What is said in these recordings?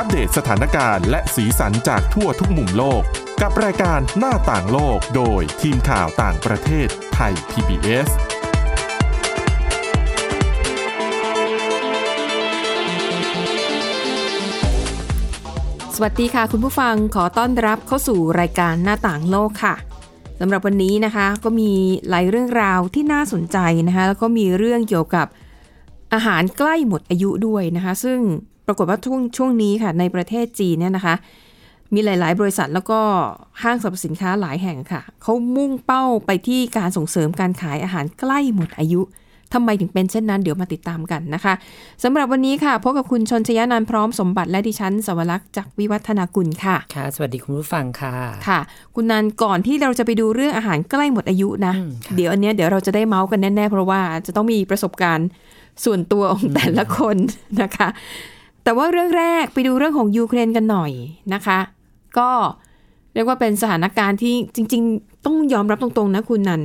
อัปเดตสถานการณ์และสีสันจากทั่วทุกมุมโลก กับรายการหน้าต่างโลกโดยทีมข่าวต่างประเทศไทย PBS สวัสดีค่ะคุณผู้ฟังขอต้อนรับเข้าสู่รายการหน้าต่างโลกค่ะสำหรับวันนี้นะคะก็มีหลายเรื่องราวที่น่าสนใจนะคะแล้วก็มีเรื่องเกี่ยวกับอาหารใกล้หมดอายุด้วยนะคะ ซึ่ง ปรากฏว่าช่วงช่วงนี้ค่ะ ในประเทศจีนเนี่ยนะคะ มีหลาย ๆ บริษัทแล้วก็ห้างสรรพสินค้าหลายแห่งค่ะ เขามุ่งเป้าไปที่การส่งเสริมการขายอาหารใกล้หมดอายุทำไมถึงเป็นเช่นนั้นเดี๋ยวมาติดตามกันนะคะสำหรับวันนี้ค่ะพบกับคุณชนชยานันท์พร้อมสมบัติและดิฉันสวรักษ์จากวิวัฒนากุลค่ะค่ะ สวัสดีคุณผู้ฟังค่ะค่ะ คุณนันก่อนที่เราจะไปดูเรื่องอาหารใกล้หมดอายุนะอืมค่ะเดี๋ยวอันเนี้ยเดี๋ยวเราจะได้เมาส์กันแน่ๆ เพราะว่าจะต้องมีประสบการณ์ส่วนตัวของแต่ละคนนะคะ แต่ว่าเรื่องแรกไปดูเรื่องของยูเครนกันหน่อยนะคะ ก็เรียกว่าเป็นสถานการณ์ที่จริง ๆ ต้องยอมรับตรงๆนะคุณนัน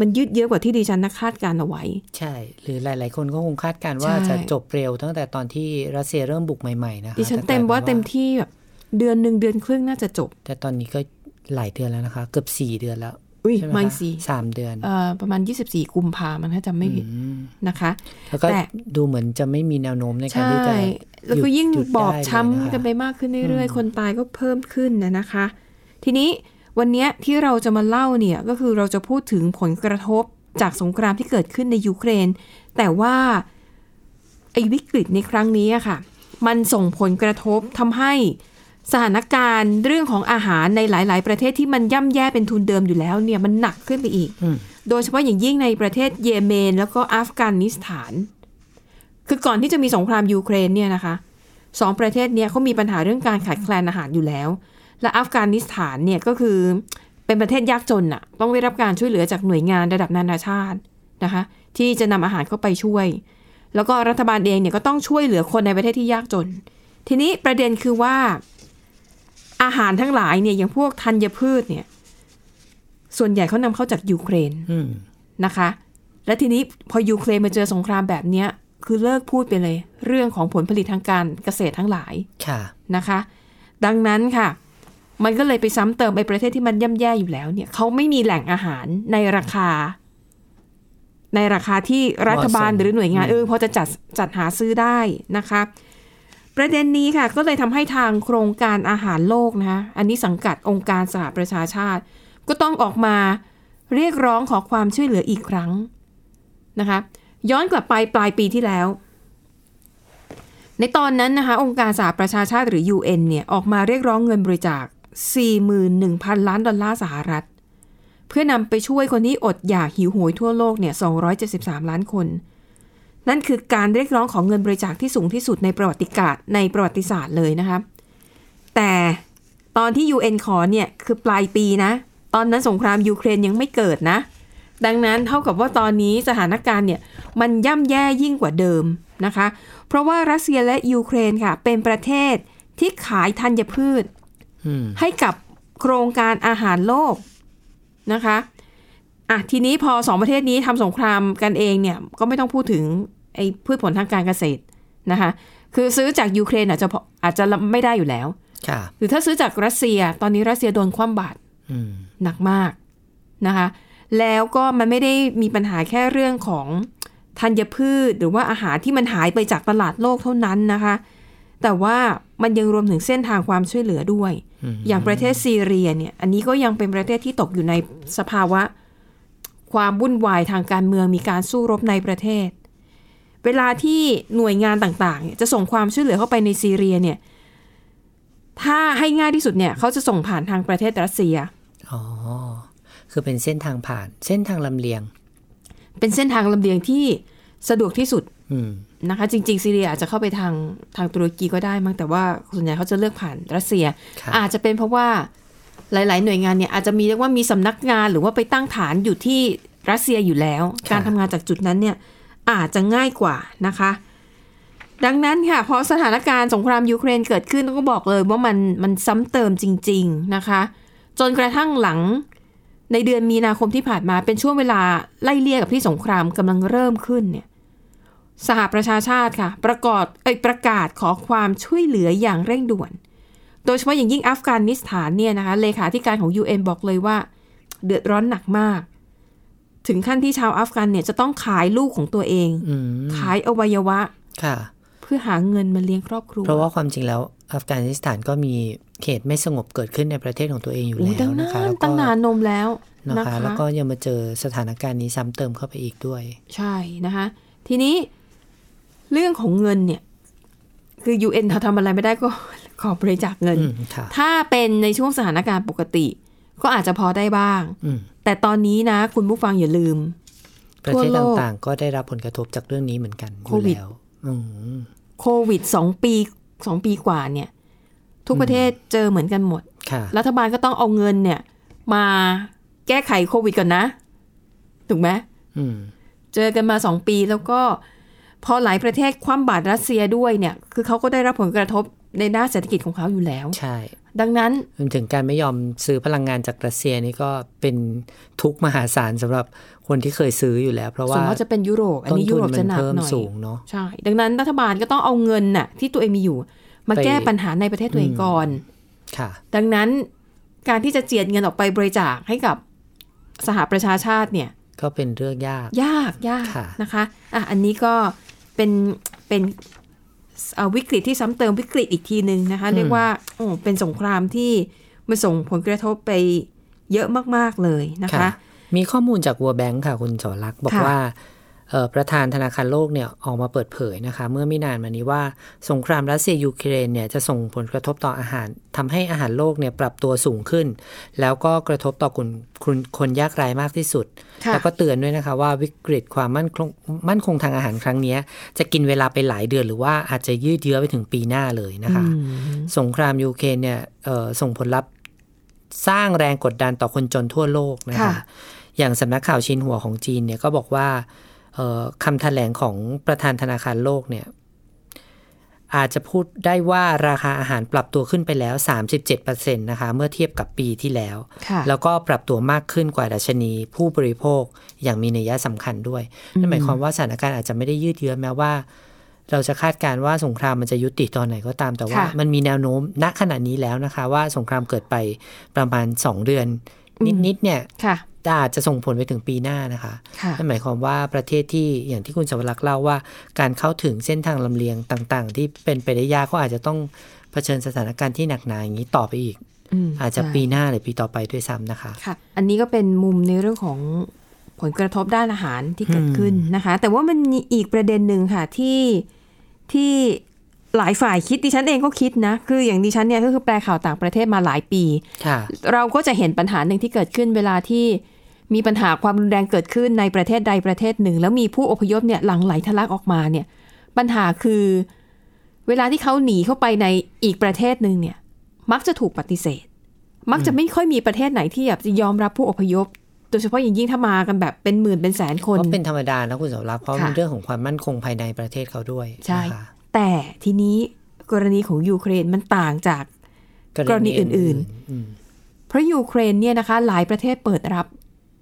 มันยืดเยอะกว่าที่ดิฉันนะคาดการณ์เอาไว้ ใช่ หรือหลาย ๆ คนก็คงคาดการณ์ว่าใช่จะจบเร็วตั้งแต่ตอนที่รัสเซียเริ่มบุกใหม่ ๆ นะคะดิฉันแต่เต็มกลยว่าป็นเต็มที่แบบเดือนหนึ่งเดือนครึ่งน่าจะจบ แต่ตอนนี้ก็หลายเดือนแล้วนะคะ เกือบสี่เดือนแล้ว อุ้ยใช่ไหมไม่คะสิสามเดือนเอ่อประมาณ 24 กุมภามันถ้าจำไม่ผิดอืมนะคะ แล้วก็แต่ดูเหมือนจะไม่มีแนวโน้มในการใช่ที่จะแล้วก็หดยิ่งหดบอบได้เลยช้ำนะคะกันไปมากขึ้นเรื่อยๆ คนตายก็เพิ่มขึ้นนะนะคะ ทีนี้วันเนี้ยที่เราจะมาเล่าเนี่ยก็คือเราจะพูดถึงผลกระทบจากสงครามที่เกิดขึ้นในยูเครน แต่ว่าไอ้วิกฤตในครั้งนี้อะค่ะ มันส่งผลกระทบทำให้ สถานการณ์เรื่องของอาหารในหลาย ๆ ประเทศที่มันย่ำแย่เป็นทุนเดิมอยู่แล้วเนี่ยมันหนักขึ้นไปอีกอืมโดยเฉพาะอย่างยิ่งในประเทศเยเมน แล้วก็อัฟกานิสถาน คือก่อนที่จะมีสงครามยูเครนเนี่ยนะคะสองประเทศเนี้ยเขามีปัญหาเรื่องการขาดแคลนอาหารอยู่แล้ว และอัฟกานิสถานเนี่ยก็คือเป็นประเทศยากจนอะต้องได้รับการช่วยเหลือจากหน่วยงานระดับนานาชาตินะคะ ที่จะนำอาหารเข้าไปช่วย แล้วก็รัฐบาลเองเนี่ยก็ต้องช่วยเหลือคนในประเทศที่ยากจน ทีนี้ประเด็นคือว่า อาหารทั้งหลายเนี่ยอย่างพวกธัญพืชเนี่ย ส่วนใหญ่เขานำเข้าจากยูเครนอืมนะคะ และทีนี้พอยูเครนมาเจอสงครามแบบเนี้ย คือเลิกพูดไปเลย เรื่องของผลผลิตทางการเกษตรทั้งหลายค่ะนะคะ ดังนั้นค่ะ มันก็เลยไปซ้ำเติมไอ้ประเทศที่มันย่ำแย่อยู่แล้วเนี่ยเขาไม่มีแหล่งอาหารในราคา ในราคาที่รัฐบาลเหมาะสมหรือหน่วยงานอืมเออพอจะจัดจัดหาซื้อได้นะคะ ประเด็นนี้ค่ะก็เลยทำให้ทางโครงการอาหารโลกนะคะอันนี้สังกัดองค์การสหประชาชาติ ก็ต้องออกมาเรียกร้องขอความช่วยเหลืออีกครั้งนะคะย้อนกลับไปปลายปีที่แล้ว ในตอนนั้นนะคะองค์การสหประชาชาติหรือ UN เนี่ยออกมาเรียกร้องเงินบริจาค 41,000 ล้านดอลลาร์สหรัฐ เพื่อนำไปช่วยคนที่อดอยากหิวโหยทั่วโลกเนี่ย273 ล้านคน นั่นคือการเรียกร้องของเงินบริจาคที่สูงที่สุดในประวัติกาศในประวัติศาสตร์เลยนะคะแต่ตอนที่ UN ขอเนี่ยคือปลายปีนะ ตอนนั้นสงครามยูเครนยังไม่เกิดนะ ดังนั้นเท่ากับว่าตอนนี้สถานการณ์เนี่ยมันย่ำแย่ยิ่งกว่าเดิมนะคะ เพราะว่ารัสเซียและยูเครนค่ะ เป็นประเทศที่ขายธัญพืชอืมให้กับโครงการอาหารโลกนะคะอะทีนี้พอสองประเทศนี้ทำสงครามกันเองเนี่ยก็ไม่ต้องพูดถึง ไอ้พืชผลทางการเกษตรนะคะคือซื้อจากยูเครนอาจจะพออาจจะไม่ได้อยู่แล้วค่ะหรือถ้าซื้อจากรัสเซีย ตอนนี้รัสเซียโดนคว่ำบาตรอืมหนักมากนะคะ แล้วก็มันไม่ได้มีปัญหาแค่เรื่องของธัญพืช หรือว่าอาหารที่มันหายไปจากตลาดโลกเท่านั้นนะคะ แต่ว่ามันยังรวมถึงเส้นทางความช่วยเหลือด้วยอืมอย่างประเทศซีเรียเนี่ย อันนี้ก็ยังเป็นประเทศที่ตกอยู่ในสภาวะ ความวุ่นวายทางการเมืองมีการสู้รบในประเทศ เวลาที่หน่วยงานต่างๆเนี่ยจะส่งความช่วยเหลือเข้าไปในซีเรียเนี่ย ถ้าให้ง่ายที่สุดเนี่ยเขาจะส่งผ่านทางประเทศรัสเซีย อ๋อ คือเป็นเส้นทางผ่าน เส้นทางลำเลียง เป็นเส้นทางลำเลียงที่สะดวกที่สุดอืมนะคะ จริง ๆ ซีเรียอาจจะเข้าไปทางทางตุรกีก็ได้มั้งแต่ว่าส่วนใหญ่เขาจะเลือกผ่านรัสเซียค่ะอาจจะเป็นเพราะว่าหลาย ๆ หน่วยงานเนี่ยอาจจะมีเรียกว่ามีสำนักงานหรือว่าไปตั้งฐานอยู่ที่รัสเซียอยู่แล้ว การทำงานจากจุดนั้นเนี่ย อาจจะง่ายกว่านะคะ ดังนั้นค่ะพอสถานการณ์สงครามยูเครนเกิดขึ้นก็บอกเลยว่ามันมันซ้ำเติมจริง ๆนะคะ จนกระทั่งหลังในเดือนมีนาคมที่ผ่านมาเป็นช่วงเวลาไล่เลี่ยกับที่สงครามกำลังเริ่มขึ้นเนี่ยสหประชาชาติค่ะ ประกอบเอยประกาศขอความช่วยเหลืออย่างเร่งด่วน โดยเฉพาะอย่างยิ่งอัฟกานิสถานเนี่ยนะคะเลขาธิการของ UN บอกเลยว่า เดือดร้อนหนักมาก ถึงขั้นที่ชาวอัฟกันเนี่ยจะต้องขายลูกของตัวเองอืมขายอวัยวะค่ะ เพื่อหาเงินมาเลี้ยงครอบครัว เพราะว่าความจริงแล้วอัฟกานิสถานก็มีเหตุไม่สงบเกิดขึ้นในประเทศของตัวเองอยู่โอ้แล้ยวตั้งนะนาคะนแล้วก็ตั้งนานนมแล้วนะนะคะคะแล้วก็ยังมาเจอสถานการณ์นี้ซ้ำเติมเข้าไปอีกด้วย ใช่นะคะ ทีนี้เรื่องของเงินเนี่ย คือ UN เขาทำอะไรไม่ได้ก็ขอบริจาคเงินอืมค่ะถ้าเป็นในช่วงสถานการณ์ปกติ ก็อาจจะพอได้บ้างอืมแต่ตอนนี้นะ คุณผู้ฟังอย่าลืม ประเทศทั่วโลกต่างๆ ก็ได้รับผลกระทบจากเรื่องนี้เหมือนกันอโคยู่วิดแล้วอืมโควิดสองปีสองปีกว่าเนี่ย ทุกประเทศเจอเหมือนกันหมดค่ะรัฐบาลก็ต้องเอาเงินเนี่ย มาแก้ไขโควิดก่อนนะ ถูกไหมอืมเจอกันมาสองปีแล้วก็พอหลายประเทศคว่ำบาตรรัสเซียด้วยเนี่ย คือเขาก็ได้รับผลกระทบ ในด้านเศรษฐกิจของเขาอยู่แล้ว ใช่ ดังนั้นรวมถึงการไม่ยอมซื้อพลังงานจากรัสเซียนี่ก็เป็นทุกข์มหาศาลสำหรับคนที่เคยซื้ออยู่แล้ว เพราะสมว่ามติจะเป็นยุโรป อันต้นนี้ยุทุนโรปมัจะนหนักเพิ่มหน่อยสูงเนาะใช่ ดังนั้นรัฐบาลก็ต้องเอาเงินน่ะที่ตัวเองมีอยู่ มาไปแก้ปัญหาในประเทศตัวเองก่อนค่ะ ดังนั้นการที่จะเจียดเงินออกไปบริจาคให้กับสหประชาชาติเนี่ย ก็เป็นเรื่องยาก ยากยากค่ะนะคะ อะอันนี้ก็เป็นเป็นเอ่อ วิกฤตที่ซ้ำเติมวิกฤตอีกทีหนึ่งนะคะ เรียกว่าโอ้เป็นสงครามที่มันส่งผลกระทบไปเยอะมาก ๆ เลยนะคะ มีข้อมูลจาก World Bank ค่ะ คุณสอรักษ์บอกค่ะว่าเอ่อ ประธานธนาคารโลกเนี่ยออกมาเปิดเผยนะคะ เมื่อไม่นานมานี้ว่าสงครามรัสเซียยูเครนเนี่ยจะส่งผลกระทบต่ออาหารทำให้อาหารโลกเนี่ยปรับตัวสูงขึ้น แล้วก็กระทบต่อคนคนคนยากไร้มากที่สุดค่ะแล้วก็เตือนด้วยนะคะว่าวิกฤตความมั่นคงมั่นคงทางอาหารครั้งเนี้ยจะกินเวลาไปหลายเดือนหรือว่าอาจจะยืดเยื้อไปถึงปีหน้าเลยนะคะอืมสงครามยูเครนเนี่ยเอ่อส่งผลลัพธ์สร้างแรงกดดันต่อคนจนทั่วโลกนะคะค่ะอย่างสำนักข่าวชินหัวของจีนเนี่ยก็บอกว่าเอ่อ คำแถลงของประธานธนาคารโลกเนี่ยอาจจะพูดได้ว่าราคาอาหารปรับตัวขึ้นไปแล้ว 37%นะคะเมื่อเทียบกับปีที่แล้วค่ะแล้วก็ปรับตัวมากขึ้นกว่าดัชนีผู้บริโภคอย่างมีนัยสำคัญด้วยนั่นหมายความว่าสถานการณ์อาจจะไม่ได้ยืดเยื้อแม้ว่า เราจะคาดการณ์ว่าสงครามมันจะยุติตอนไหนก็ตามแต่ว่าค่ะมันมีแนวโน้มณขณะนี้แล้วนะคะ ว่าสงครามเกิดไปประมาณ 2 เดือน นิดๆเนี่ยค่ะ อาจจะส่งผลไปถึงปีหน้านะคะค่ะนั่นหมายความว่าประเทศที่อย่างที่คุณสวรักษ์เล่าว่า การเข้าถึงเส้นทางลำเลียงต่าง ๆ ที่เป็นไปได้ยากก็อาจจะต้องเผชิญสถานการณ์ที่หนักหนาอย่างนี้ต่อไปอีกมอาจจะใช่ปีหน้าหรือปีต่อไปด้วยซ้ำนะคะค่ะอันนี้ก็เป็นมุมในเรื่องของผลกระทบด้านอาหารที่เกิดขึ้นนะคะ แต่ว่ามันมีอีกประเด็นหนึ่งค่ะที่ที่หลายฝ่ายคิดดิฉันเองก็คิดนะ คืออย่างดิฉันเนี่ยก็คือแปลข่าวต่างประเทศมาหลายปีค่ะเราก็จะเห็นปัญหาหนึ่งที่เกิดขึ้นเวลาที่ มีปัญหาความรุนแรงเกิดขึ้นในประเทศใดประเทศหนึ่ง แล้วมีผู้อพยพเนี่ยหลั่งไหลทะลักออกมาเนี่ยปัญหาคือ เวลาที่เขาหนีเข้าไปในอีกประเทศหนึ่งเนี่ยมักจะถูกปฏิเสธ มักจะไม่ค่อยมีประเทศไหนที่แบบจะยอมรับผู้อพยพโดยเฉพาะอย่างยิ่งถ้ามากันแบบเป็นหมื่นเป็นแสนคนก็เป็นธรรมดานะคุณสวรักษ์เพราะค่ะมันเรื่องของความมั่นคงภายในประเทศเขาด้วยใช่นะคะแต่ทีนี้กรณีของยูเครนมันต่างจากกรณีอื่นๆอืมเพราะยูเครนเนี่ยนะคะ หลายประเทศเปิดรับ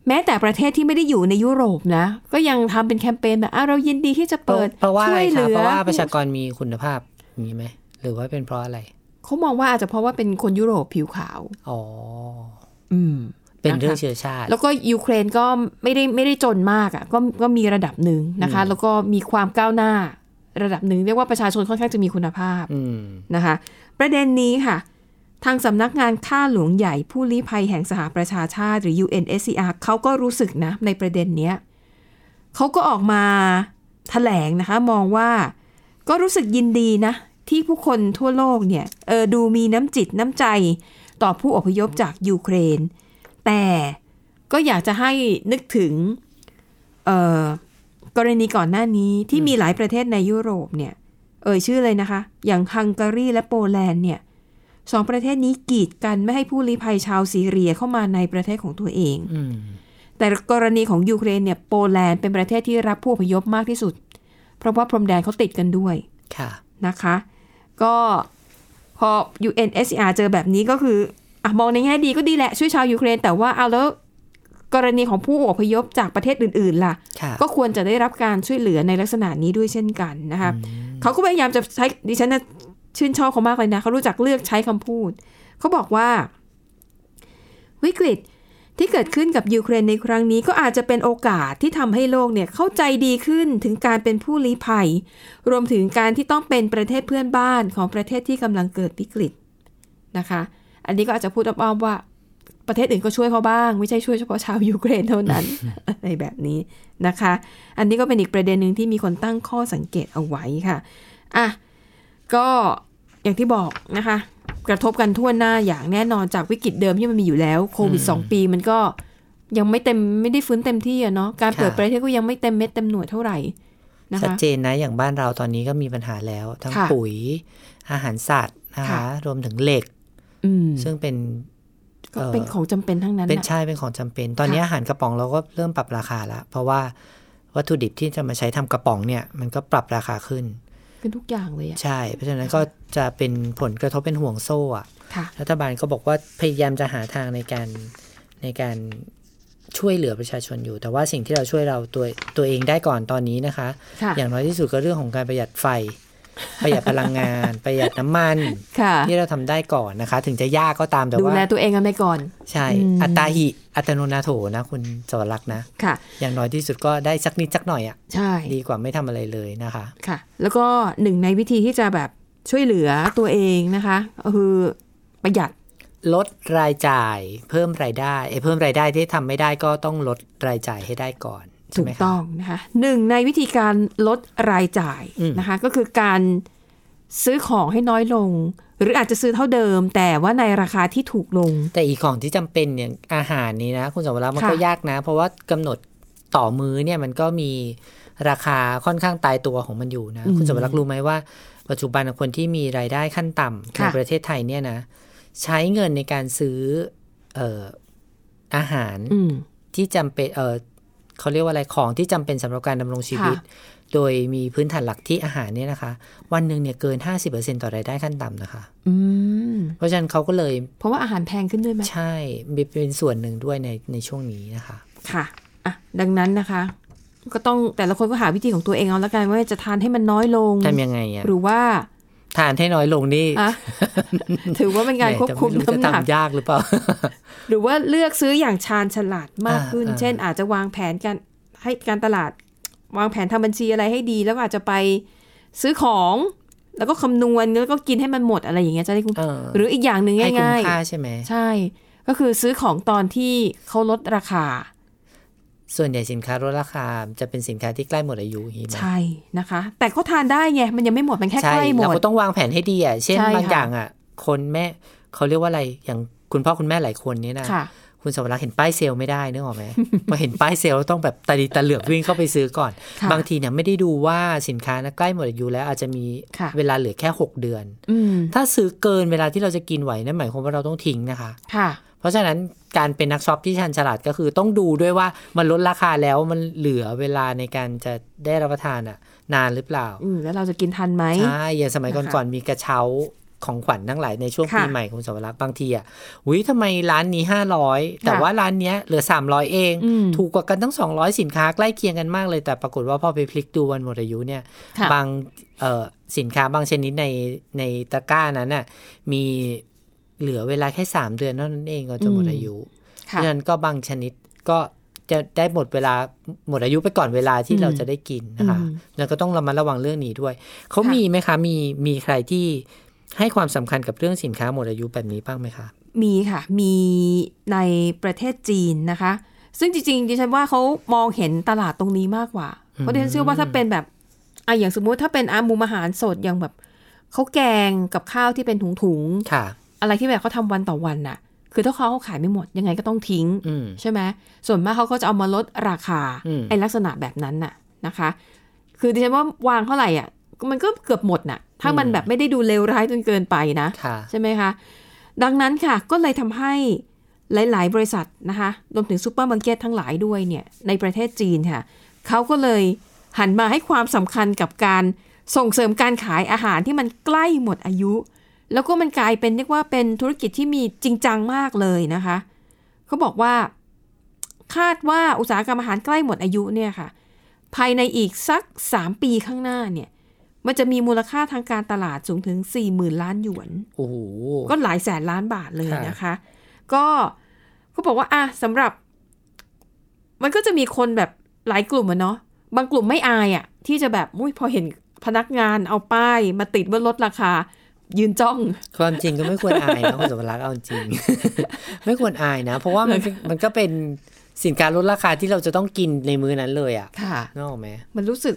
แม้แต่ประเทศที่ไม่ได้อยู่ในยุโรปนะ ก็ยังทำเป็นแคมเปญแบบอะเรายินดีที่จะเพราะเปิดเพราะว่าอะช่ไรวยเหคะลือเพราะว่าประชากรมีคุณภาพอย่างนี้ไหมหรือว่าเป็นเพราะอะไรเขามองว่าอาจจะเพราะว่าเป็นคนยุโรปผิวขาวอ๋ออืมเป็นเรื่องนะคะเชื้อชาติ แล้วก็ยูเครนก็ไม่ได้ไม่ได้จนมากอะ่ะก็ก็มีระดับหนึ่งนะคะ แล้วก็มีความก้าวหน้าระดับหนึ่งเรียกว่าประชาชนค่อนข้างจะมีคุณภาพอืมนะคะ ประเด็นนี้ค่ะ ทางสำนักงานข้าหลวงใหญ่ผู้ลี้ภัยแห่งสหประชาชาติหรือ UNSCR เขาก็รู้สึกนะในประเด็นเนี้ยเขาก็ออกมาแถลงนะคะ มองว่าก็รู้สึกยินดีนะ ที่ผู้คนทั่วโลกเนี่ยเออดูมีน้ำจิตน้ำใจต่อผู้อพยพจากยูเครน แต่ก็อยากจะให้นึกถึงเออกรณีก่อนหน้านี้ที่มีหลายประเทศในยุโรปเนี่ย เอ่ยชื่อเลยนะคะ อย่างฮังการีและโปแลนด์เนี่ย สองประเทศนี้กีดกันไม่ให้ผู้ลี้ภัยชาวซีเรียเข้ามาในประเทศของตัวเองอืมแต่กรณีของยูเครนเนี่ยโปแลนด์เป็นประเทศที่รับผู้อพยพมากที่สุด เพราะว่าพรมแดนเขาติดกันด้วยค่ะนะคะ ก็พอ UNSCR เจอแบบนี้ก็คืออะมองในแง่ดีก็ดีแหละช่วยชาวยูเครน แต่ว่าเอาแล้วกรณีของผู้อพยพจากประเทศอื่น ๆ ล่ะค่ะก็ควรจะได้รับการช่วยเหลือในลักษณะนี้ด้วยเช่นกันนะคะเขาก็พยายามจะใช้ดิฉันน่ะ ชื่นชอบเขามากเลยนะ เขารู้จักเลือกใช้คำพูด เขาบอกว่า วิกฤตที่เกิดขึ้นกับยูเครนในครั้งนี้ก็อาจจะเป็นโอกาสที่ทำให้โลกเนี่ยเข้าใจดีขึ้นถึงการเป็นผู้ลี้ภัย รวมถึงการที่ต้องเป็นประเทศเพื่อนบ้านของประเทศที่กำลังเกิดวิกฤตนะคะ อันนี้ก็อาจจะพูดอ้อมๆว่าประเทศอื่นก็ช่วยเขาบ้าง ไม่ใช่ช่วยเฉพาะชาวยูเครนเท่านั้นอะไรแบบนี้นะคะ อันนี้ก็เป็นอีกประเด็นหนึ่งที่มีคนตั้งข้อสังเกตเอาไว้ค่ะอะ ก็อย่างที่บอกนะคะ กระทบกันทั่วหน้าอย่างแน่นอนจากวิกฤตเดิมที่มันมีอยู่แล้วโควิดอืมสองปีมันก็ยังไม่เต็มไม่ได้ฟื้นเต็มที่อะเนาะการเปิดค่ะประเทศก็ยังไม่เต็มเม็ดเต็มหน่วยเท่าไหร่นะชัดคะเจนนะอย่างบ้านเราตอนนี้ก็มีปัญหาแล้ว ทั้งค่ะปุ๋ยอาหารสัตว์นะคะค่ะรวมถึงเหล็กอืมซึ่งเป็นก็เป็นของจำเป็นทั้งนั้นเป็นน่ะใช่เป็นของจำเป็น ตอนนี้ค่ะอาหารกระป๋องเราก็เริ่มปรับราคาแล้วเพราะว่าวัตถุดิบที่จะมาใช้ทำกระป๋องเนี่ย มันก็ปรับราคาขึ้น เป็นทุกอย่างเลยอะใช่ เพราะฉะนั้นก็จะเป็นผลกระทบเป็นห่วงโซ่อะค่ะรัฐบาลก็บอกว่าพยายามจะหาทางในการในการช่วยเหลือประชาชนอยู่ แต่ว่าสิ่งที่เราช่วยเราตัวตัวเองได้ก่อนตอนนี้นะคะค่ะอย่างน้อยที่สุดก็เรื่องของการประหยัดไฟ ประหยัดพลังงาน ประหยัดน้ำมันค่ะที่เราทำได้ก่อนนะคะ ถึงจะยากก็ตามแต่ดูว่าแลตัวเองกันไปก่อน ใช่อืมอัตตาหิ อัตโนนาโถนะคุณสวรักษ์นะค่ะ อย่างน้อยที่สุดก็ได้สักนิดสักหน่อยอะ่ะใช่ดีกว่าไม่ทำอะไรเลยนะคะค่ะ แล้วก็หนึ่งในวิธีที่จะแบบช่วยเหลือตัวเองนะคะก็คือประหยัดลดรายจ่ายเพิ่มรายได้ไอ้เพิ่มรายได้ที่ทำไม่ได้ก็ต้องลดรายจ่ายให้ได้ก่อนใช่ ถูไหมกคะต้องนะคะหนึ่งในวิธีการลดรายจ่ายอืมนะคะก็คือการซื้อของให้น้อยลง หรืออาจจะซื้อเท่าเดิม แต่ว่าในราคาที่ถูกลง แต่อีกของที่จำเป็นเนี่ยอาหารนี้นะ คุณสวรักษ์มันค่ะก็ยากนะ เพราะว่ากำหนดต่อมื้อเนี่ยมันก็มีราคาค่อนข้างตายตัวของมันอยู่นะ คุณสวรักษ์รู้ไหมว่า ปัจจุบันคนที่มีรายได้ขั้นต่ำในค่ะประเทศไทยเนี่ยนะ ใช้เงินในการซื้อเอ่ออาหารอืมที่จำเป็นเออ เขาเรียกว่าอะไรของที่จำเป็นสำหรับการดำรงชีวิตค่ะโดยมีพื้นฐานหลักที่อาหารเนี่ยนะคะ วันหนึ่งเนี่ยเกิน 50%ต่อรายได้ขั้นต่ำนะคะอืมเพราะฉะนั้นเขาก็เลย เพราะว่าอาหารแพงขึ้นด้วยไหมใช่เป็นส่วนหนึ่งด้วยในในช่วงนี้นะคะ ค่ะอะดังนั้นนะคะก็ต้องแต่ละคนก็หาวิธีของตัวเองเอาละกันว่าจะทานให้มันน้อยลงทำยังไงอะหรือว่า ทานให้น้อยลงนี่อะถือว่าเป็นการแหควบคุมแต่ไรู้จะน้ำหนักทำยากหรือเปล่า หรือว่าเลือกซื้ออย่างชาญฉลาดมากขึ้นอ่าเช่น อาจจะวางแผนการให้การตลาด วางแผนทำบัญชีอะไรให้ดี แล้วก็อาจจะไปซื้อของ แล้วก็คำนวณแล้วก็กินให้มันหมดอะไรอย่างเงี้ยจะได้คุ้มเออหรืออีกอย่างหนึ่งให้คุ้มง่ายค่าใช่ไหมๆใช่ ก็คือซื้อของตอนที่เขาลดราคา ส่วนใหญ่สินค้าลดราคาจะเป็นสินค้าที่ใกล้หมดอายุอย่างนี้ไหมใช่นะคะ แต่เขาทานได้ไงมันยังไม่หมดมันแค่ใช่ใกล้หมเราดก็ต้องวางแผนให้ดีอะเช่นใช่บางค่ะอย่างอะ คนแม่เขาเรียกว่าอะไรอย่างคุณพ่อคุณแม่หลายคนเนี่ยนะค่ะคุณสวรักษ์เห็นป้ายเซลล์ไม่ได้นึกออกไหมพอเห็นป้ายเซลล์แล้วต้องแบบตาลีตาเหลือกวิ่งเข้าไปซื้อก่อนค่ะบางทีเนี่ยไม่ได้ดูว่าสินค้านะใกล้หมดอายุแล้วอาจจะมีค่ะเวลาเหลือแค่ 6 เดือนอืมถ้าซื้อเกินเวลาที่เราจะกินไหวนั่นหมายความว่าเราต้องทิ้งนะคะ ค่ะ เพราะฉะนั้นการเป็นนักช็อปที่ชาญฉลาดก็คือต้องดูด้วยว่ามันลดราคาแล้วมันเหลือเวลาในการจะได้รับประทานอะนานหรือเปล่าอืมแล้วเราจะกินทันไหมใช่อย่างสมัยนะคะก่อนๆมีกระเช้าของขวัญทั้งหลายในช่วงค่ะปีใหม่คุณสวรักษ์บางทีอะอุ้ยทำไมร้านนี้ห้าร้อยแต่ว่าร้านเนี้ยเหลือสามร้อยเองอืมถูกกว่ากันทั้งสองร้อยสินค้าใกล้เคียงกันมากเลย แต่ปรากฏว่าพอไปพลิกดูวันหมดอายุเนี่ยค่ะบางเอ่อสินค้าบางชนิดในในตะกร้านั้นน่ะมี เหลือเวลาแค่สามเดือนเท่านั้นเองก็จะหมดอายุเพค่ะราะฉะนั้นก็บางชนิดก็จะได้หมดเวลาหมดอายุไปก่อนเวลาที่อืมเราจะได้กินนะคะอืมแล้วก็ต้องระมัดระวังเรื่องนี้ด้วย เขาค่ะมีไหมคะ มีมีใครที่ให้ความสำคัญกับเรื่องสินค้าหมดอายุแบบนี้บ้างไหมคะ มีค่ะ มีในประเทศจีนนะคะ ซึ่งจริงๆดิฉันว่าเขามองเห็นตลาดตรงนี้มากกว่า เพราะดิฉันเชื่อว่าถ้าเป็นแบบอะอย่างสมมุติถ้าเป็นอามุมอาหารสดอย่างแบบเขาแกงกับข้าวที่เป็นถุงค่ะๆ อะไรที่แบบเขาทำวันต่อวันน่ะ คือถ้าเขาขายไม่หมดยังไงก็ต้องทิ้งอืมใช่ไหมส่วนมากเขาก็จะเอามาลดราคาอืมไอ้ลักษณะแบบนั้นน่ะนะคะ คือดิฉันว่าวางเท่าไหร่อะมันก็เกือบหมดน่ะ ถ้ามันแบบไม่ได้ดูเลวร้ายจนเกินไปนะค่ะใช่ไหมคะ ดังนั้นค่ะก็เลยทำให้หลาย ๆ บริษัทนะคะรวมถึงซูเปอร์มาร์เก็ตทั้งหลายด้วยเนี่ยในประเทศจีนค่ะเขาก็เลยหันมาให้ความสำคัญกับการส่งเสริมการขายอาหารที่มันใกล้หมดอายุ แล้วก็มันกลายเป็นเรียกว่าเป็นธุรกิจที่มีจริงจังมากเลยนะคะเขาบอกว่า คาดว่าอุตสาหกรรมอาหารใกล้หมดอายุเนี่ยค่ะ ภายในอีกสัก 3 ปีข้างหน้าเนี่ย มันจะมีมูลค่าทางการตลาดสูงถึง 40,000 ล้านหยวน โอ้โห ก็หลายแสนล้านบาทเลยค่ะนะคะ ก็ก็บอกว่าอะสำหรับ มันก็จะมีคนแบบหลายกลุ่มอะเนาะบางกลุ่มไม่อายอะที่จะแบบมุ้ยพอเห็นพนักงานเอาป้ายมาติดว่าลดราคา ยืนจ้อง ความจริงก็ไม่ควรอายนะคุณสมรักษ์เอาจริง ไม่ควรอายนะ เพราะว่ามันเป็นมันก็เป็นสินค้าลดราคาที่เราจะต้องกินในมื้อนั้นเลยอะค่ะนึกออกไหมมันรู้สึก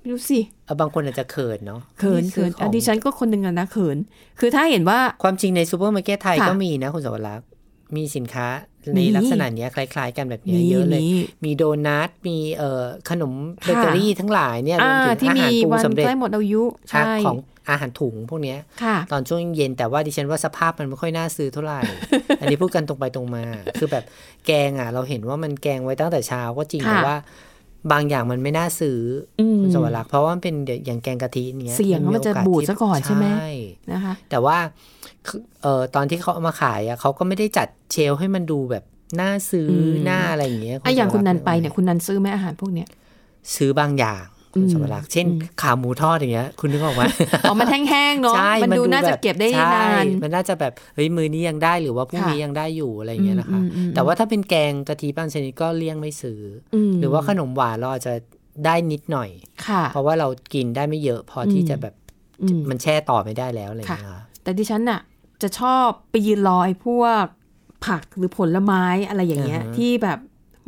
ไม่รู้สิเอาบางคนอาจจะเขินเนาะเขินซื้เขินขอัอนงดิฉันก็คนหนึ่งอะนะเขิน คือถ้าเห็นว่าความจริงในซูเปอร์มาร์เก็ตไทยค่ะก็มีนะคุณสวรักษ์มีสินค้าในมีลักษณะเนี้ยคล้าย ๆ กันแบบเนี้ยมีเยอะเลยมีมีโดนัทมีเอ่อขนมเบค่ะเกอรี่ทั้งหลายเนี่ยรวอ่ามถึงที่อามีหารปรุงวันสำเร็จใกล้หมดอายุใช่ของ อาหารถุงพวกเนี้ยค่ะตอนช่วงเย็นแต่ว่าดิฉันว่าสภาพมันไม่ค่อยน่าซื้อเท่าไหร่ อันนี้พูดกันตรงไปตรงมา คือแบบแกงอะ เราเห็นว่ามันแกงไว้ตั้งแต่เช้าก็จริงค่ะแต่ว่า บางอย่างมันไม่น่าซื้ออมคุณสวรักษ์เพราะว่ามันเป็นอย่างแกงกะทิเนี้ยเสี่ยงว่ามันจะโอกาสบูดที่ซะก่อนใช่ไหมใช่นะคะ แต่ว่าคือเอ่อตอนที่เขาเอามาขายอะเขาก็ไม่ได้จัดเชลฟ์ให้มันดูแบบน่าซื้ออมหน้าอะไรอย่างเงี้ยไอะอย่างคุณนันไปสวรักษ์เนี่ยคุณนันซื้อไหมอาหารพวกเนี้ยซื้อบางอย่าง คุณอืมสวรักษ์เช่นอืมขาหมูทอดอย่างเงี้ย คุณนึกออกไหมอ๋อมันแห้งๆเนาะใช่มันดูน่าจะแบบเก็บได้ใช่นานมันน่าจะแบบเฮ้ยมือนี้ยังได้หรือว่าพรุ่งค่ะนี้ยังได้อยู่อะไรอย่างเงี้ยนะคะอืมอืมอืมแต่ว่าถ้าเป็นแกงกะทิบางชนิดก็เลี่ยงไม่ซื้ออมหรือว่าขนมหวานเราอาจจะได้นิดหน่อยค่ะเพราะว่าเรากินได้ไม่เยอะพอที่อืมจะแบบอืมมันแช่ต่อไม่ได้แล้วอะไรอย่างเงี้ยค่ะแต่ดิฉันน่ะจะชอบไปยืนรอไอ้พวกผักหรือผลไม้อะไรอย่างเงี้ยอ่าฮะที่แบบ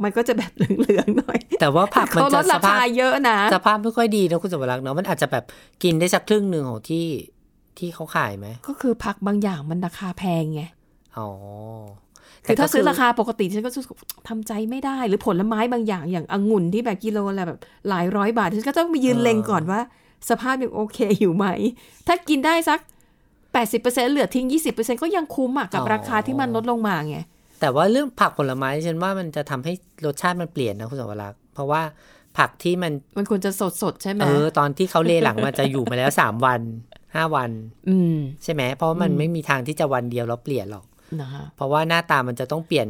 มันก็จะแบบเหลืองๆหน่อย แต่ว่าผักมันเขาลจะดสราภาคาพเยอะนะสภาพไม่ค่อยดีนะคุณสมรักษ์เนาะมันอาจจะแบบกินได้สักครึ่งหนึ่งของที่ที่เขาขายไหม ก็คือผักบางอย่างมันราคาแพงไง อ๋อคือถ้าแต่ก็ซื้อราคาปกติฉันก็รู้สึกทำใจไม่ได้ หรือผลไม้บางอย่างอย่างองุ่นที่แบบกิโลละแบบหลายร้อยบาทฉันก็ต้องไปยืนเล็งก่อนว่า สภาพยังโอเคอยู่ไหม ถ้ากินได้สัก 80%เหลือทิ้ง 20%ก็ยังคุ้มอะกับราคาที่มันลดลงมาไง แต่ว่าเรื่องผักผลไม้ฉันว่ามันจะทำให้รสชาติมันเปลี่ยนนะคุณสวรักษ์เพราะว่าผักที่มันมันควรจะสดๆใช่ไหมเออตอนที่เขาเลหลังมันจะอยู่มาแล้วสามวันห้าวัน อืมใช่ไหมเพราะว่ามันไม่มีทางที่จะวันเดียวแล้วเปลี่ยนหรอกนะคะเพราะว่าหน้าตามันจะต้องเปลี่ยน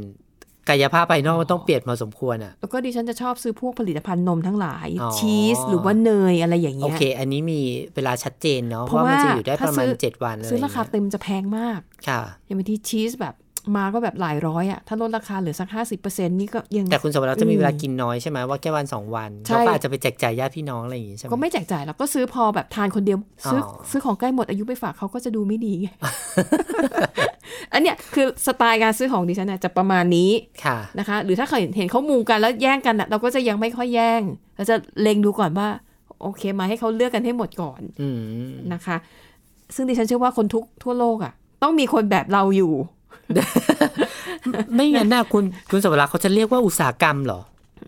กายภาพภายนอกมันต้องเปลี่ยนพอสมควรอะ แล้วก็ดิฉันจะชอบซื้อพวกผลิตภัณฑ์นมทั้งหลายอ๋อชีสหรือว่าเนยอะไรอย่างโอเงี้ยเค อันนี้มีเวลาชัดเจนเนาะเพเพราะราะว่ามันว่าจะอยู่ได้ประมาณถ้าซื้อเจ็ดวันอะไรอซื้อย่างราเงี้คายเต็มจะแพงมาก ค่ะอย่างบางทีชีสแบบ มาก็แบบหลายร้อยอะถ้าลดราคาเหลือสักห้าสิบเปอร์เซ็นนี่ก็ยัง แต่คุณสมรักษ์จะมีอืมเวลากินน้อยใช่ไหมว่าแค่วันสองวันใช่แล้วก็อาจจะไปแจกจ่ายญาติพี่น้องอะไรอย่างงี้ใช่ไหมก็ไม่แจกจ่ายแล้วก็ซื้อพอแบบทานคนเดียว ซื้อออซื้อของใกล้หมดอายุไปฝากเขาก็จะดูไม่ดีไงอันเนี้ยคือสไตล์การซื้อของดิฉันน่ะจะประมาณนี้ค่ะนะคะ หรือถ้าเคยเห็นเขามุงกันแล้วแย่งกันอะเราก็จะยังไม่ค่อยแย่งเราจะเล็งดูก่อนว่า โอเคไหมาให้เขาเลือกกันให้หมดก่อนอืมนะคะ ซึ่งดิฉันเชื่อว่าคนทุกทั่วโลกอะต้องมีคนแบบเราอยู่ ไม่งั้นน่ะคุณคุณสมรักษ์เขาจะเรียกว่าอุตสาหกรรมเหรอ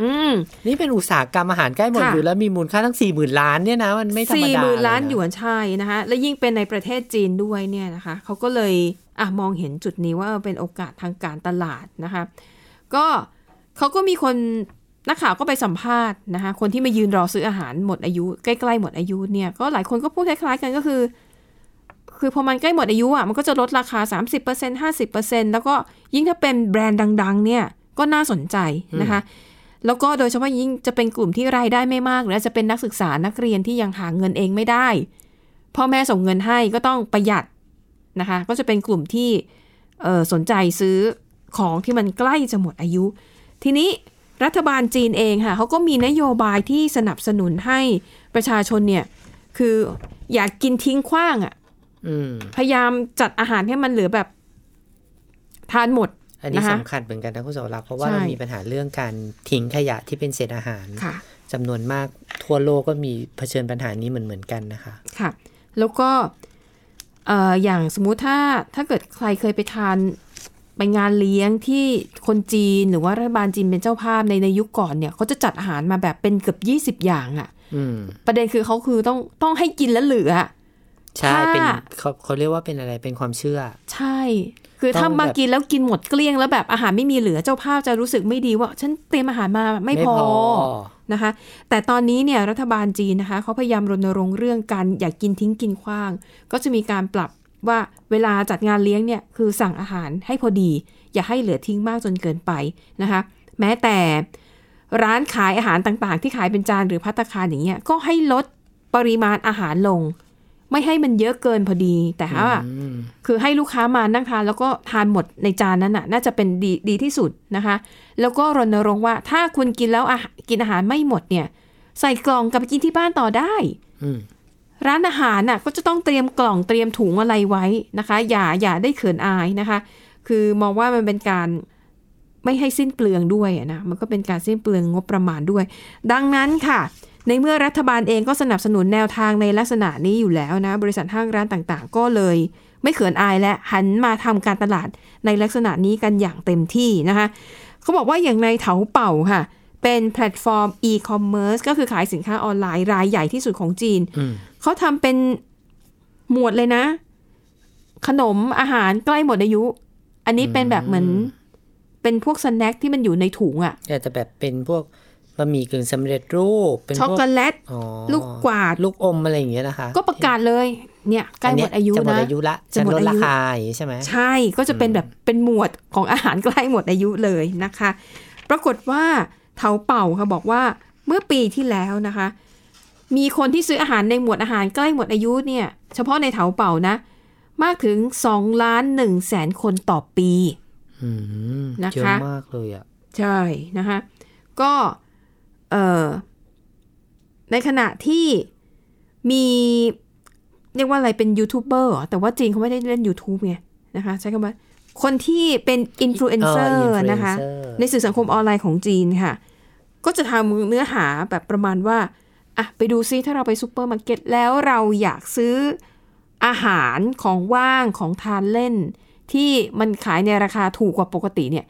อืมนี่เป็นอุตสาหกรรมอาหารใกล้หมดค่ะอยู่แล้วมีมูลค่าทั้งสี่หมื่นล้านเนี่ยนะมันไม่ธรรมสี่ดาหมื่นล้านเะหยวนใช่นะคะและยิ่งเป็นในประเทศจีนด้วยเนี่ยนะคะเขาก็เลยอะมองเห็นจุดนี้ว่าเป็นโอกาสทางการตลาดนะคะก็เขาก็มีคนนักข่าวก็ไปสัมภาษณ์นะคะคนที่มายืนรอซื้ออาหารหมดอายุ ใกล้ ๆ หมดอายุเนี่ยก็หลายคนก็พูดคล้าย ๆ กันก็คือ คือพอมันใกล้หมดอายุอะมันก็จะลดราคา 30% 50%แล้วก็ยิ่งถ้าเป็นแบรนด์ดัง ๆ เนี่ยก็น่าสนใจนะคะ แล้วก็โดยเฉพาะยิ่งจะเป็นกลุ่มที่รายได้ไม่มาก หรืออาจจะเป็นนักศึกษานักเรียนที่ยังหาเงินเองไม่ได้พ่อแม่ส่งเงินให้ก็ต้องประหยัดนะคะ ก็จะเป็นกลุ่มที่เอ่อสนใจซื้อของที่มันใกล้จะหมดอายุ ทีนี้รัฐบาลจีนเองค่ะเขาก็มีนโยบายที่สนับสนุนให้ประชาชนเนี่ยคืออยากกินทิ้งขว้างอะอืม พยายามจัดอาหารให้มันเหลือแบบทานหมด อันนี้นะคะสำคัญเหมือนกันนะคุณสมรักษ์เพราะว่าใช่เรามีปัญหาเรื่องการทิ้งขยะที่เป็นเศษอาหารค่ะจำนวนมากทั่วโลกก็มีเผชิญปัญหานี้เหมือนเหมือนๆกันนะคะค่ะ แล้วก็เอ่ออย่างสมมุติถ้าถ้าเกิดใครเคยไปทานไปงานเลี้ยงที่คนจีนหรือว่ารัฐบาลจีนเป็นเจ้าภาพในในยุคก่อนเนี่ยเขาจะจัดอาหารมาแบบเป็นเกือบ20อย่างอะอืมประเด็นคือเขาคือต้องต้องให้กินแล้วเหลือ ใช่ถ้าเป็นเขาเขาเรียกว่าเป็นอะไรเป็นความเชื่อ ใช่ คือถ้าต้องมาแบบกินแล้วกินหมดเกลี้ยงแล้วแบบอาหารไม่มีเหลือเจ้าภาพจะรู้สึกไม่ดีว่า ฉันเตรียมอาหารมาไม่พอนะคะ แต่ตอนนี้เนี่ยรัฐบาลจีนนะคะเขาพยายามรณรงค์เรื่องการอย่ากกินทิ้งกินขว้าง ก็จะมีการปรับว่าเวลาจัดงานเลี้ยงเนี่ยคือสั่งอาหารให้พอดี อย่าให้เหลือทิ้งมากจนเกินไปนะคะ แม้แต่ร้านขายอาหารต่างๆ ที่ขายเป็นจานหรือพัตตาคารอย่างเงี้ยก็ให้ลดปริมาณอาหารลง ไม่ให้มันเยอะเกินพอดี แต่ว่าอืมคือให้ลูกค้ามานั่งทานแล้วก็ทานหมดในจานนั้นน่ะ น่าจะเป็นดีดีที่สุดนะคะ แล้วก็รณรงค์ว่าถ้าคุณกินแล้วอาหารกินอาหารไม่หมดเนี่ย ใส่กล่องกลับไปกินที่บ้านต่อได้อืมร้านอาหารน่ะก็จะต้องเตรียมกล่องเตรียมถุงอะไรไว้นะคะ อย่าอย่าได้เขินอายนะคะ คือมองว่ามันเป็นการไม่ให้สิ้นเปลืองด้วยอะนะมันก็เป็นการสิ้นเปลืองงบประมาณด้วย ดังนั้นค่ะ ในเมื่อรัฐบาลเองก็สนับสนุนแนวทางในลักษณะนี้อยู่แล้วนะ บริษัทห้างร้านต่างๆ ก็เลย ไม่เขินอายและหันมาทำการตลาดในลักษณะนี้กันอย่างเต็มที่นะคะเขาบอกว่าอย่างในเถาเป่าค่ะ เป็นแพลตฟอร์ม e-commerce ก็คือขายสินค้าออนไลน์รายใหญ่ที่สุดของจีนอืมเขาทำเป็นหมวดเลยนะ ขนมอาหารใกล้หมดอายุ อันนี้เป็นแบบเหมือนเป็นพวก snack ที่มันอยู่ในถุงอะแต่จะแบบเป็นพวก บะหมี่กึ่งสำเร็จรูป เป็นพวกช็อกโกแลตอ๋อลูกกวาด ลูกอมอะไรอย่างเงี้ยนะคะ ก็ประกาศเลยเนี่ยใกล้หมดอายุจะหมดนะอายุละจะจะหมดลดอายุราคาอย่างงี้ใช่ไหมใช่ก็จะเป็นแบบเป็นหมวดของอาหารใกล้หมดอายุเลยนะคะ ปรากฏว่าเถาเป่าค่ะบอกว่าเมื่อปีที่แล้วนะคะ มีคนที่ซื้ออาหารในหมวดอาหารใกล้หมดอายุเนี่ย เฉพาะในเถาเป่านะ มากถึง2ล้าน1แสนคนต่อปีอืมนะคะเยอะมากเลยอะใช่นะคะ ก็เอ่อ ในขณะที่มีเรียกว่าอะไรเป็นยูทูบเบอร์เหรอแต่ว่าจีนเขาไม่ได้เล่น YouTube ไงนะคะใช้คำว่าคนที่เป็นอินฟลูเอนเซอเออ influencer นะคะ ในสื่อสังคมออนไลน์ของจีนค่ะ ก็จะทำเนื้อหาแบบประมาณว่าอะไปดูซิถ้าเราไปซูเปอร์มาร์เก็ตแล้วเราอยากซื้ออาหารของว่างของทานเล่น ที่มันขายในราคาถูกกว่าปกติเนี่ย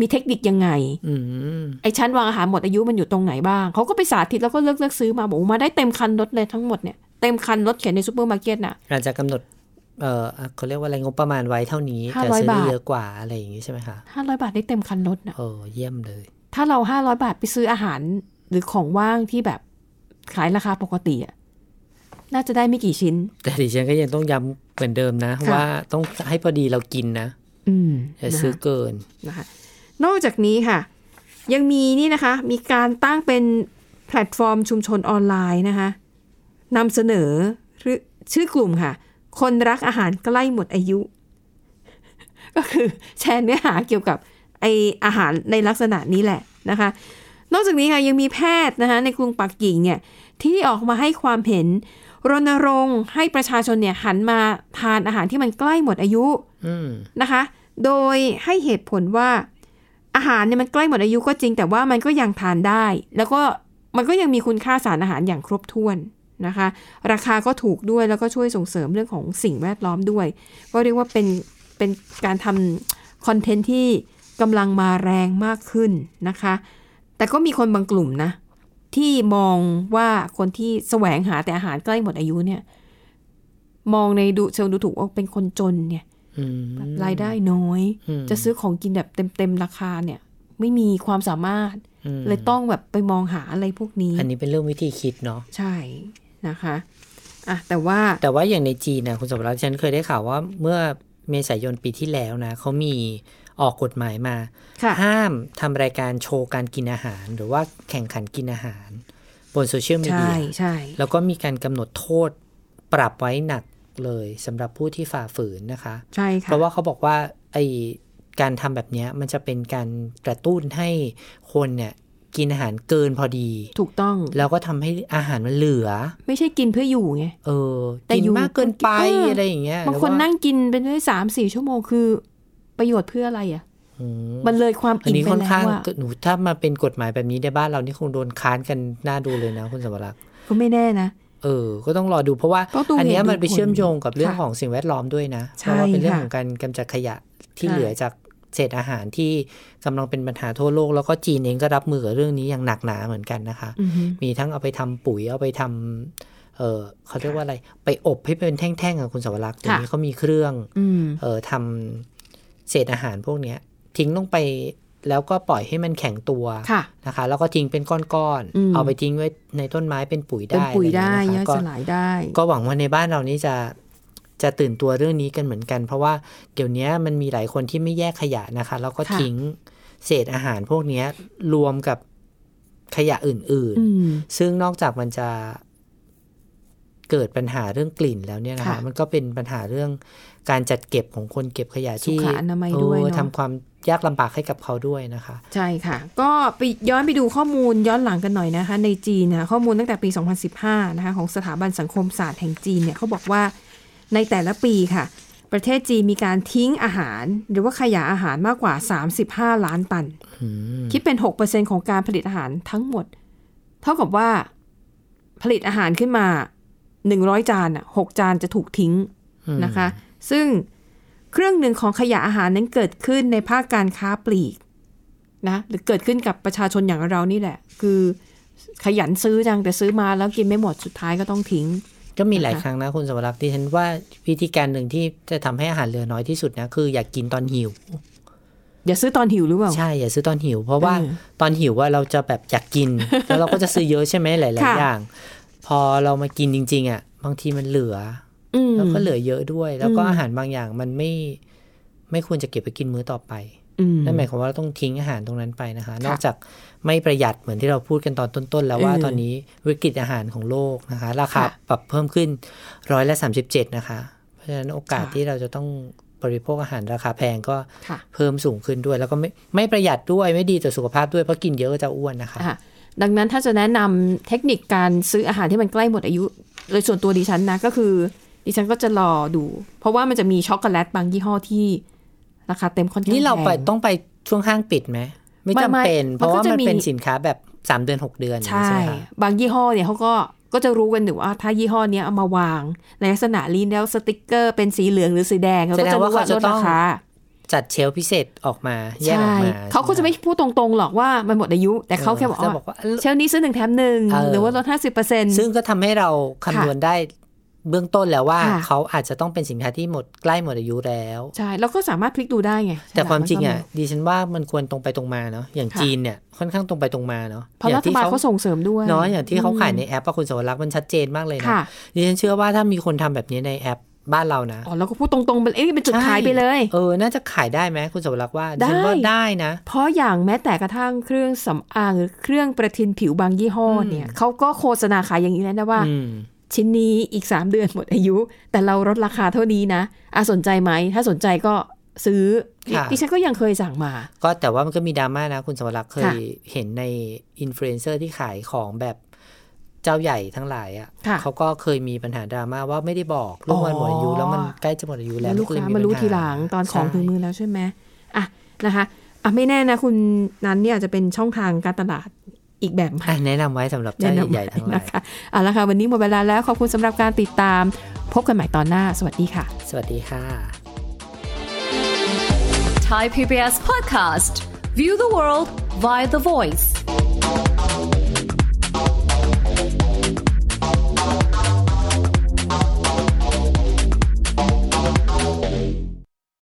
มีเทคนิคยังไงอืมไอ้ชั้นวางอาหารหมดอายุมันอยู่ตรงไหนบ้างเขาก็ไปสาธิตแล้วก็เลือกเลือกซื้อมาบอกว่ามาได้เต็มคันรถเลยทั้งหมดเนี่ยเต็มคันรถเขียนในซูเปอร์มาร์เก็ตน่ะอาจจะกำหนดเอ่อเขาเรียกว่าอะไรงบประมาณไว้เท่านี้ห้าแต่ร้อยซื้อบาทเยอะกว่าอะไรอย่างงี้ใช่ไหมคะห้าร้อยบาทได้เต็มคันรถน่ะเออเยี่ยมเลย ถ้าเราห้าร้อยบาทไปซื้ออาหารหรือของว่างที่แบบขายราคาปกติอะน่าจะได้ไม่กี่ชิ้น แต่ดิฉันก็ยังต้องย้ำเหมือนเดิมนะค่ะว่าต้องให้พอดีเรากินนะอืมอย่านะคะซื้อเกินนะคะ นอกจากนี้ค่ะ ยังมีนี่นะคะ มีการตั้งเป็นแพลตฟอร์มชุมชนออนไลน์นะคะนำเสนอชื่อกลุ่มค่ะ คนรักอาหารใกล้หมดอายุ ก็คือแชร์เนื้อหาเกี่ยวกับไออาหารในลักษณะนี้แหละนะคะ นอกจากนี้ค่ะยังมีแพทย์นะคะในกรุงปักกิ่งเนี่ยที่ออกมาให้ความเห็นรณรงค์ให้ประชาชนเนี่ยหันมาทานอาหารที่มันใกล้หมดอายุอืมนะคะ โดยให้เหตุผลว่า อาหารเนี่ยมันใกล้หมดอายุก็จริง แต่ว่ามันก็ยังทานได้ แล้วก็มันก็ยังมีคุณค่าสารอาหารอย่างครบถ้วนนะคะ ราคาก็ถูกด้วยแล้วก็ช่วยส่งเสริมเรื่องของสิ่งแวดล้อมด้วย ก็เรียกว่าเป็นเป็นการทำคอนเทนต์ที่กำลังมาแรงมากขึ้นนะคะ แต่ก็มีคนบางกลุ่มนะ ที่มองว่าคนที่แสวงหาแต่อาหารใกล้หมดอายุเนี่ย มองในดูเชิงดูถูกว่าเป็นคนจนเนี่ย อืมรายได้น้อยอืมจะซื้อของกินแบบเต็มๆราคาเนี่ย ไม่มีความสามารถอืมเลยต้องแบบไปมองหาอะไรพวกนี้ อันนี้เป็นเรื่องวิธีคิดเนาะใช่นะคะอะแต่ว่าแต่ว่าอย่างในจีนนะคุณสมรักษ์ฉันเคยได้ข่าวว่าเมื่อเมษายนปีที่แล้วนะเขามีออกกฎหมายมาค่ะห้ามทำรายการโชว์การกินอาหาร หรือว่าแข่งขันกินอาหาร บนโซเชียลมีใช่เดียใช่แล้วก็มีการกำหนดโทษปรับไว้หนัก เลยสำหรับผู้ที่ฝ่าฝืนนะคะ ใช่ค่ะ เพราะว่าเขาบอกว่าไอการทำแบบเนี้ยมันจะเป็นการกระตุ้นให้คนเนี่ยกินอาหารเกินพอดี ถูกต้อง แล้วก็ทำให้อาหารมันเหลือ ไม่ใช่กินเพื่ออยู่ไง เออ แต่กินอยู่มากเกินไปเออออะไรอย่างเงี้ย บางคนหรือว่านั่งกินเป็นได้สามสี่ชั่วโมงคือ ประโยชน์เพื่ออะไรอะอืมมันเลยความอันอิ่มนี้ไปค่อนแล้ข้างวอะหนูถ้ามาเป็นกฎหมายแบบนี้ในบ้านเรานี่คงโดนค้านกันน่าดูเลยนะคุณสมรักษ์ก็ไม่แน่นะ เออ ก็ต้องรอดูเพราะว่าต้องดูอันเนี้ยเหตุมันไปดูผลเชื่อมโยงกับเรื่องค่ะของสิ่งแวดล้อมด้วยนะใช่เพราะว่าเป็นเรื่องค่ะของการกำจัดขยะที่ใช่เหลือจากเศษอาหารที่กำลังเป็นปัญหาทั่วโลก แล้วก็จีนเองก็รับมือกับเรื่องนี้อย่างหนักหนาเหมือนกันนะคะอือฮึมีทั้งเอาไปทำปุ๋ยเอาไปทำเออเขาเรียกว่าอะไร ไปอบให้เป็นแท่งๆกับคุณสวรักษ์เดี๋ยวนี้เขามีเครื่องอืมเออทำเศษอาหารพวกเนี้ย ทิ้งลงไป แล้วก็ปล่อยให้มันแข็งตัวค่ะนะคะ แล้วก็ทิ้งเป็นก้อนอืมๆเอาไปทิ้งไว้ในต้นไม้เป็นปุ๋ยเป็นได้ปุ๋ยได้อะรย่ออยเงี้ยสนะคะลายได้ก็ก็หวังว่าในบ้านเรานี้จะจะตื่นตัวเรื่องนี้กันเหมือนกัน เพราะว่าเดี๋ยวนี้มันมีหลายคนที่ไม่แยกขยะนะคะ แล้วก็ค่ะทิ้งเศษอาหารพวกเนี้ยรวมกับขยะอื่นอืมๆซึ่งนอกจากมันจะ เกิดปัญหาเรื่องกลิ่นแล้วเนี่ยนะคะค่ะมันก็เป็นปัญหาเรื่องการจัดเก็บของคนเก็บขยะที่สุขอนามัยด้วยเออเนอะทำความยากลำบากให้กับเขาด้วยนะคะ ใช่ค่ะ ก็ไปย้อนไปดูข้อมูลย้อนหลังกันหน่อยนะคะ ในจีนนะข้อมูลตั้งแต่ปี 2015 นะคะของสถาบันสังคมศาสตร์แห่งจีนเนี่ยเขาบอกว่าในแต่ละปีค่ะ ประเทศจีนมีการทิ้งอาหาร หรือว่าขยะอาหารมากกว่า 35 ล้านตัน คิดเป็น 6%ของการผลิตอาหารทั้งหมด เท่ากับว่าผลิตอาหารขึ้นมา 100จานอะ6จานจะถูกทิ้งนะคะ ซึ่งเครื่องหนึ่งของขยะอาหารนั้นเกิดขึ้นในภาคการค้าปลีกนะหรือเกิดขึ้นกับประชาชนอย่างเรานี่แหละ คือขยันซื้อจังแต่ซื้อมาแล้วกินไม่หมดสุดท้ายก็ต้องทิ้ง ก็มีหลายนะคะครั้งนะคุณสวรักษ์ที่ฉันว่าวิธีการหนึ่งที่จะทำให้อาหารเหลือน้อยที่สุดนะคืออยากกินตอนหิว อย่าซื้อตอนหิวหรือเปล่าใช่อย่าซื้อตอนหิว เพราะว่าเออตอนหิวว่าเราจะแบบอยากกินแล้วเราก็จะซื้อเยอะใช่ไหมหลายค่ะๆอย่าง พอเรามากินจริง ๆ อะ บางทีมันเหลืออืมแล้วก็เหลือเยอะด้วย แล้วก็อืมอาหารบางอย่างมันไม่ ไม่ควรจะเก็บไปกินมื้อต่อไปอืมนั่นหมายความว่าเราต้องทิ้งอาหารตรงนั้นไปนะคะค่ะนอกจากไม่ประหยัดเหมือนที่เราพูดกันตอนต้นๆ แล้วว่าเออตอนนี้วิกฤตอาหารของโลกนะคะ ราคาค่ะปรับเพิ่มขึ้นร้อยละสามสิบเจ็ดนะคะ เพราะฉะนั้นโอกาสค่ะที่เราจะต้องบริโภคอาหารราคาแพงก็ค่ะเพิ่มสูงขึ้นด้วย แล้วก็ไม่ไม่ประหยัดด้วยไม่ดีต่อสุขภาพด้วยเพราะกินเยอะก็จะอ้วนนะคะอะ ดังนั้นถ้าจะแนะนำเทคนิคการซื้ออาหารที่มันใกล้หมดอายุ โดยส่วนตัวดิฉันนะก็คือ ดิฉันก็จะรอดู เพราะว่ามันจะมีช็อกโกแลตบางยี่ห้อที่ราคาเต็มค่อนข้างนี่เราไปแพงต้องไปช่วงห้างปิดไหมไม่ไม่จำเป็นไม่เพราะว่ามันก็จะมันเป็นมีสินค้าแบบสามเดือนหกเดือนอย่างนี้ใช่ใช่ไหมคะบางยี่ห้อเนี่ยเขาก็ก็จะรู้กันอยู่ว่าถ้ายี่ห้อเนี้ยเอามาวาง ในลักษณะลีนแล้วสติกเกอร์เป็นสีเหลืองหรือสีแดงเขาก็จะรู้ว่าลดราคา จัดเชลฟ์พิเศษออกมาแยกอใช่อกมาเขาก็จะไม่พูดตรงๆหรอกว่ามันหมดอายุ แต่เขาแค่บอกจะว่าบอกว่าเชลนี้ซื้อหนึ่งแถมหนึ่งเออหรือว่าลดห้าสิบเปอร์เซ็นต์ซึ่งก็ทำให้เราคำนวณได้เบื้องต้นแล้วว่าค่ะเขาอาจจะต้องเป็นสินค้าที่หมดใกล้หมดอายุแล้วใช่แล้วก็สามารถพลิกดูได้ไง แต่ความจริงฉลกอะนก็มีดิฉันว่ามันควรตรงไปตรงมาเนาะอย่างค่ะจีนเนี่ยค่อนข้างตรงไปตรงมาเนาะเพราะอย่รังฐที่บาลเขาส่งเสริมด้วยเนาะอย่างที่เขาขายอืมในแอปอะคุณสวรักษ์มันชัดเจนมากเลยนะค่ะดิฉันเชื่อว่าถ้ามีคนทำแบบนี้ในแอป บ้านเรานะอ๋อแล้วก็พูดตรงๆเป็นเอ้ยเป็นจุดขายไปเลย เออ น่าจะขายได้ไหมคุณสวรักษ์ว่าได้ฉันว่าได้นะ เพราะอย่างแม้แต่กระทั่งเครื่องสำอางหรือเครื่องประทินผิวบางยี่ห้อเนี่ยเขาก็โฆษณาขายอย่างนี้แล้วนะว่าอืมชิ้นนี้อีก 3 เดือนหมดอายุ แต่เราลดราคาเท่านี้นะอาสนใจไหม ถ้าสนใจก็ซื้อค่ะดิฉันก็ยังเคยสั่งมา ก็แต่ว่ามันก็มีดราม่านะ คุณสวรักษ์เคค่ะยเห็นในอินฟลูเอนเซอร์ที่ขายของแบบ เจ้าใหญ่ทั้งหลายอะค่ะเขาก็เคยมีปัญหาดราม่าว่าไม่ได้บอกลูกมันหมดอายุอ๋อแล้วมันใกล้จะหมดอายุแล้แล้ววลูกก็เลยค้ามารู้ปัญทีหลังตอนของใช่ถึงมือแล้วใช่ไหมอะนะคะอะไม่แน่นะคุณนั้นเนี่ยอาจจะเป็นช่องทางการตลาดอีกแบบใหม่อะแนะนำไว้สำหรับเจ้าแนะนำใหญ่ๆทั้งหลายนะคะเอาละค่ะวันนี้หมดเวลาแล้วขอบคุณสำหรับการติดตาม พบกันใหม่ตอนหน้า สวัสดีค่ะ สวัสดีค่ะ Thai PBS podcast. View the world via the voice.